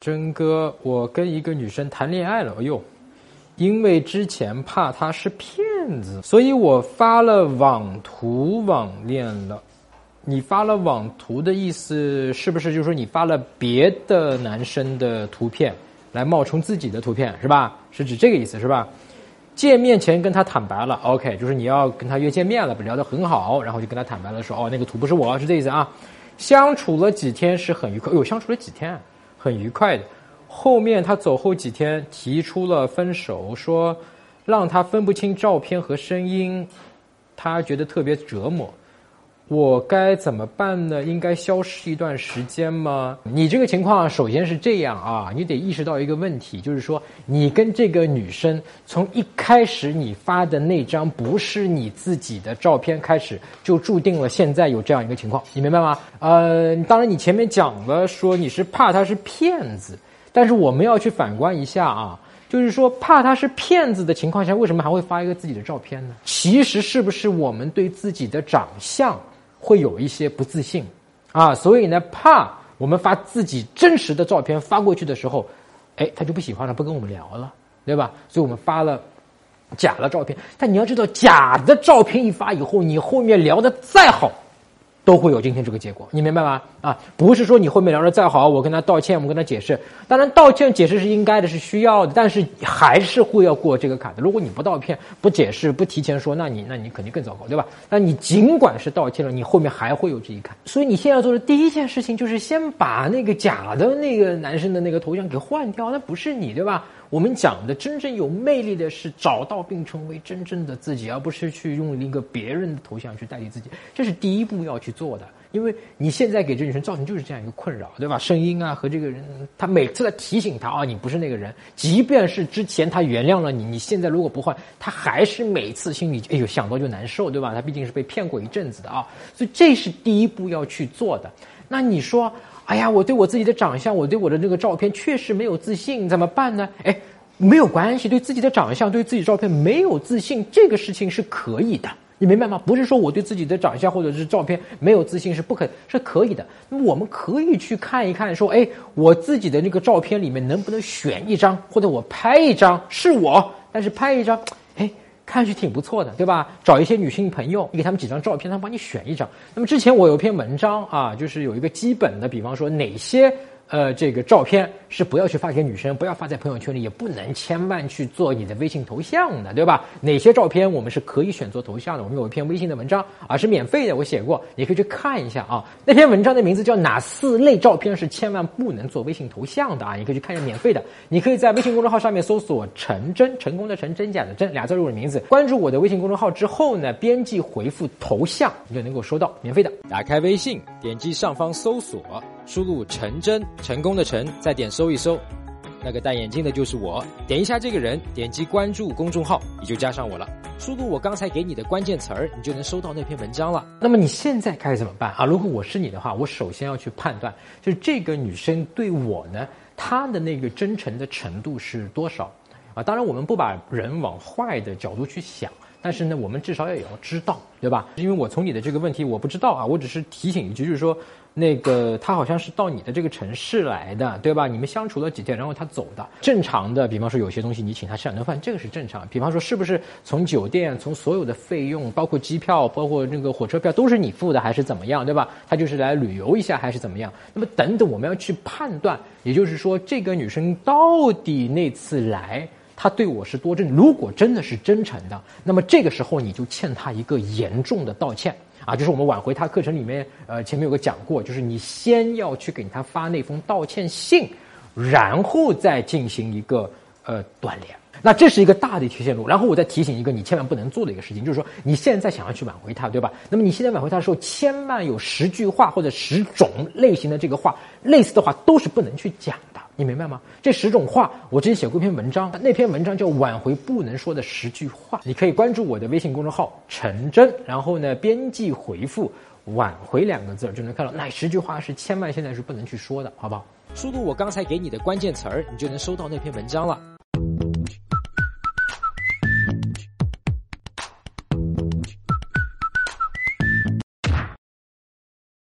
真哥，我跟一个女生谈恋爱了，哎呦，因为之前怕她是骗子，所以我发了网图网恋了。你发了网图的意思是不是就是说你发了别的男生的图片来冒充自己的图片是吧？是指这个意思是吧？见面前跟他坦白了，OK，就是你要跟他约见面了，聊得很好，然后就跟他坦白了说，哦，那个图不是我，是这意思啊。相处了几天是很愉快，哟，相处了几天。很愉快的，后面他走后几天提出了分手，说让他分不清照片和声音，他觉得特别折磨。我该怎么办呢？应该消失一段时间吗？你这个情况首先是这样啊，你得意识到一个问题，就是说你跟这个女生从一开始你发的那张不是你自己的照片开始，就注定了现在有这样一个情况，你明白吗？呃，当然你前面讲了说你是怕他是骗子，但是我们要去反观一下啊，就是说怕他是骗子的情况下，为什么还会发一个自己的照片呢？其实是不是我们对自己的长相？会有一些不自信，啊，所以呢，怕我们发自己真实的照片发过去的时候，哎，他就不喜欢了，不跟我们聊了，对吧？所以我们发了假的照片。但你要知道，假的照片一发以后，你后面聊的再好。都会有今天这个结果，你明白吗？啊，不是说你后面聊的再好，我跟他道歉，我跟他解释。当然，道歉解释是应该的，是需要的，但是还是会要过这个坎的。如果你不道歉、不解释、不提前说，那你那你肯定更糟糕，对吧？那你尽管是道歉了，你后面还会有这一坎。所以你现在做的第一件事情，就是先把那个假的那个男生的那个头像给换掉，那不是你，对吧？我们讲的真正有魅力的是找到并成为真正的自己，而不是去用一个别人的头像去代替自己。这是第一步要去做的，因为你现在给这女生造成就是这样一个困扰，对吧？声音啊和这个人，他每次在提醒他啊，你不是那个人。即便是之前他原谅了你，你现在如果不换，他还是每次心里哎呦想到就难受，对吧？他毕竟是被骗过一阵子的啊，所以这是第一步要去做的。那你说？哎呀，我对我自己的长相，我对我的这个照片确实没有自信，怎么办呢？哎，没有关系，对自己的长相、对自己照片没有自信，这个事情是可以的，你明白吗？不是说我对自己的长相或者是照片没有自信是不可，是可以的。那么我们可以去看一看，说，哎，我自己的那个照片里面能不能选一张，或者我拍一张是我，但是拍一张，看上去挺不错的，对吧？找一些女性朋友，你给他们几张照片，他们帮你选一张。那么之前我有一篇文章啊，就是有一个基本的，比方说哪些。呃，这个照片是不要去发给女生，不要发在朋友圈里，也不能千万去做你的微信头像的，对吧？哪些照片我们是可以选做头像的？我们有一篇微信的文章啊，是免费的，我写过，你可以去看一下啊。那篇文章的名字叫哪四类照片是千万不能做微信头像的啊？你可以去看一下，免费的。你可以在微信公众号上面搜索“陈真”，成功的陈，真假的真，俩字入我的名字。关注我的微信公众号之后呢，编辑回复头像，你就能够收到免费的。打开微信，点击上方搜索。输入陈真，成功的成，再点搜一搜，那个戴眼镜的就是我。点一下这个人，点击关注公众号，你就加上我了。输入我刚才给你的关键词儿，你就能收到那篇文章了。那么你现在该怎么办啊？如果我是你的话，我首先要去判断，就是这个女生对我呢，她的那个真诚的程度是多少啊？当然，我们不把人往坏的角度去想。但是呢，我们至少也要知道，对吧？因为我从你的这个问题我不知道啊，我只是提醒一句，就是说，那个他好像是到你的这个城市来的，对吧？你们相处了几天，然后他走的。正常的，比方说有些东西你请他吃两顿饭，这个是正常。比方说是不是从酒店，从所有的费用，包括机票，包括那个火车票都是你付的，还是怎么样，对吧？他就是来旅游一下，还是怎么样？那么等等，我们要去判断，也就是说，这个女生到底那次来。他对我是多真，如果真的是真诚的，那么这个时候你就欠他一个严重的道歉啊！就是我们挽回他课程里面，呃，前面有个讲过，就是你先要去给他发那封道歉信，然后再进行一个呃断联。那这是一个大的一条线路。然后我再提醒一个你千万不能做的一个事情，就是说你现在想要去挽回他，对吧？那么你现在挽回他的时候，千万有十句话或者十种类型的这个话，类似的话都是不能去讲的。你明白吗？这十种话，我之前写过一篇文章，那篇文章叫《挽回不能说的十句话》。你可以关注我的微信公众号“陈真”，然后呢，编辑回复“挽回”两个字，就能看到哪十句话是千万现在是不能去说的，好不好？输入我刚才给你的关键词儿，你就能收到那篇文章了。